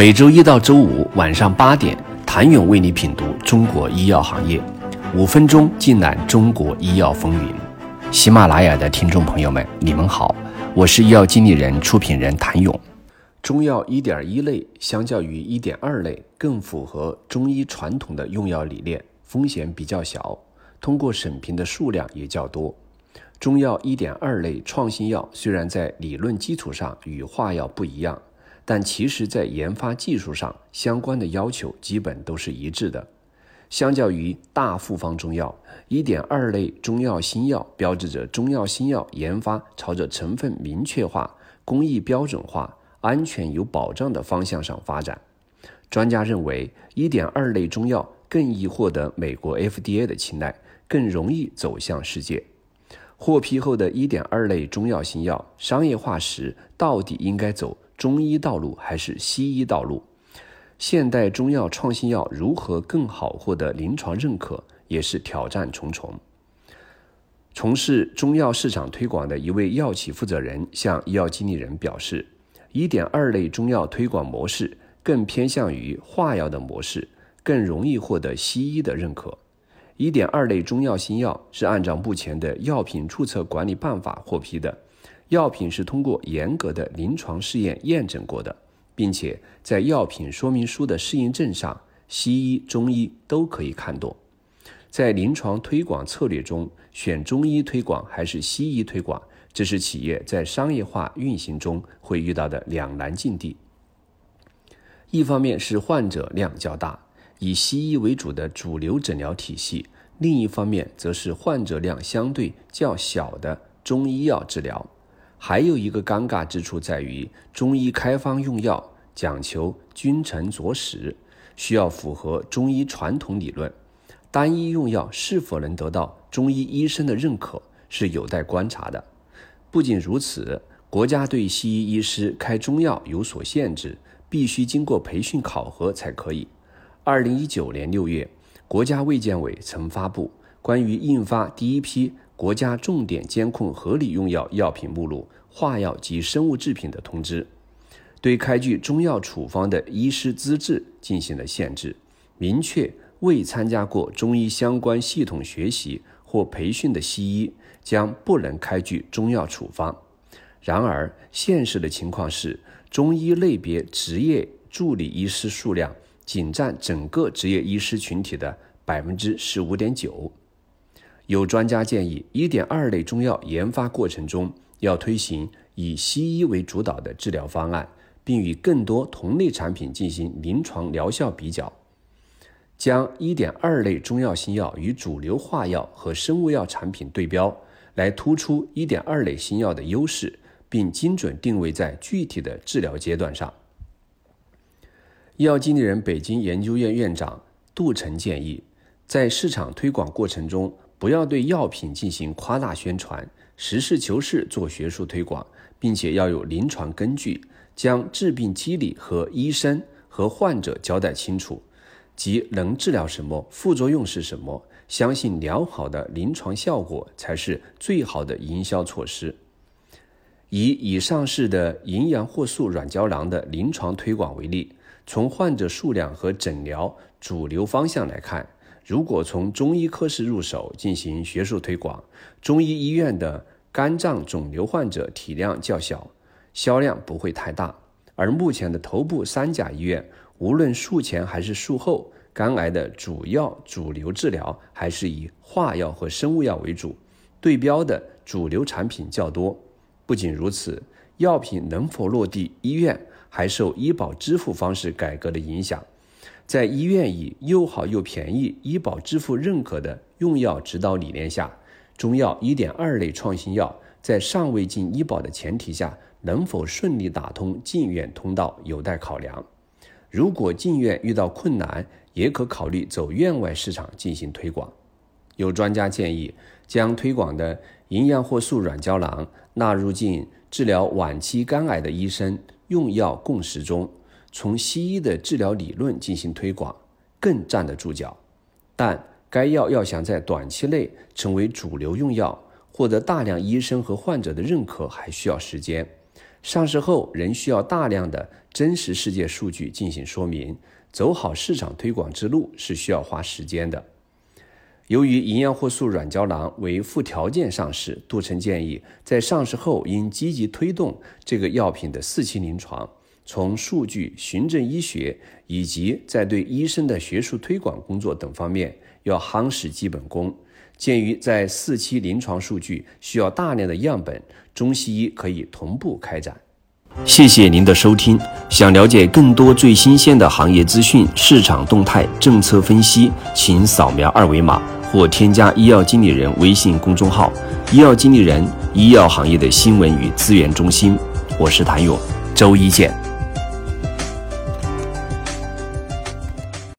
每周一到周五晚上八点，谭勇为你品读中国医药行业，五分钟尽览中国医药风云。喜马拉雅的听众朋友们，你们好，我是医药经理人、出品人谭勇。中药一点一类相较于一点二类，更符合中医传统的用药理念，风险比较小，通过审评的数量也较多。中药一点二类创新药虽然在理论基础上与化药不一样。但其实，在研发技术上，相关的要求基本都是一致的。相较于大复方中药，一点二类中药新药标志着中药新药研发朝着成分明确化、工艺标准化、安全有保障的方向上发展。专家认为，一点二类中药更易获得美国 FDA 的青睐，更容易走向世界。获批后的一点二类中药新药商业化时，到底应该走？中医道路还是西医道路？现代中药创新药如何更好获得临床认可，也是挑战重重。从事中药市场推广的一位药企负责人向医药经理人表示：“一点二类中药推广模式更偏向于化药的模式，更容易获得西医的认可。一点二类中药新药是按照目前的药品注册管理办法获批的。”药品是通过严格的临床试验验证过的，并且在药品说明书的适应症上，西医、中医都可以看懂。在临床推广策略中，选中医推广还是西医推广，这是企业在商业化运行中会遇到的两难境地。一方面是患者量较大，以西医为主的主流诊疗体系；另一方面则是患者量相对较小的中医药治疗。还有一个尴尬之处在于，中医开方用药讲求君臣佐使，需要符合中医传统理论。单一用药是否能得到中医医生的认可，是有待观察的。不仅如此，国家对西医医师开中药有所限制，必须经过培训考核才可以。二零一九年六月，国家卫健委曾发布关于印发第一批。国家重点监控合理用药药品目录、化药及生物制品的通知，对开具中药处方的医师资质进行了限制，明确未参加过中医相关系统学习或培训的西医将不能开具中药处方。然而，现实的情况是，中医类别执业助理医师数量仅占整个执业医师群体的百分之十五点九。有专家建议，一点二类中药研发过程中要推行以西医为主导的治疗方案，并与更多同类产品进行临床疗效比较，将一点二类中药新药与主流化药和生物药产品对标，来突出一点二类新药的优势，并精准定位在具体的治疗阶段上。医药经理人北京研究院院长杜晨建议，在市场推广过程中。不要对药品进行夸大宣传，实事求是做学术推广，并且要有临床根据，将治病机理和医生和患者交代清楚，即能治疗什么，副作用是什么。相信良好的临床效果才是最好的营销措施。以已上市的营养货素软胶囊的临床推广为例，从患者数量和诊疗主流方向来看。如果从中医科室入手进行学术推广，中医医院的肝脏肿瘤患者体量较小，销量不会太大。而目前的头部三甲医院，无论术前还是术后，肝癌的主要主流治疗还是以化药和生物药为主，对标的主流产品较多。不仅如此，药品能否落地医院，还受医保支付方式改革的影响。在医院以又好又便宜、医保支付认可的用药指导理念下，中药一点二类创新药在尚未进医保的前提下，能否顺利打通进院通道有待考量。如果进院遇到困难，也可考虑走院外市场进行推广。有专家建议，将推广的营养或素软胶囊纳入进治疗晚期肝癌的医生用药共识中。从西医的治疗理论进行推广，更站得住脚。但该药要想在短期内成为主流用药，获得大量医生和患者的认可，还需要时间。上市后仍需要大量的真实世界数据进行说明，走好市场推广之路是需要花时间的。由于营养活素软胶囊为附条件上市，杜成建议在上市后应积极推动这个药品的四期临床，从数据、循证医学以及在对医生的学术推广工作等方面要夯实基本功。鉴于在四期临床数据需要大量的样本，中西医可以同步开展。谢谢您的收听。想了解更多最新鲜的行业资讯、市场动态、政策分析，请扫描二维码。或添加医药经理人微信公众号“医药经理人”，医药行业的新闻与资源中心。我是谭勇，周一见。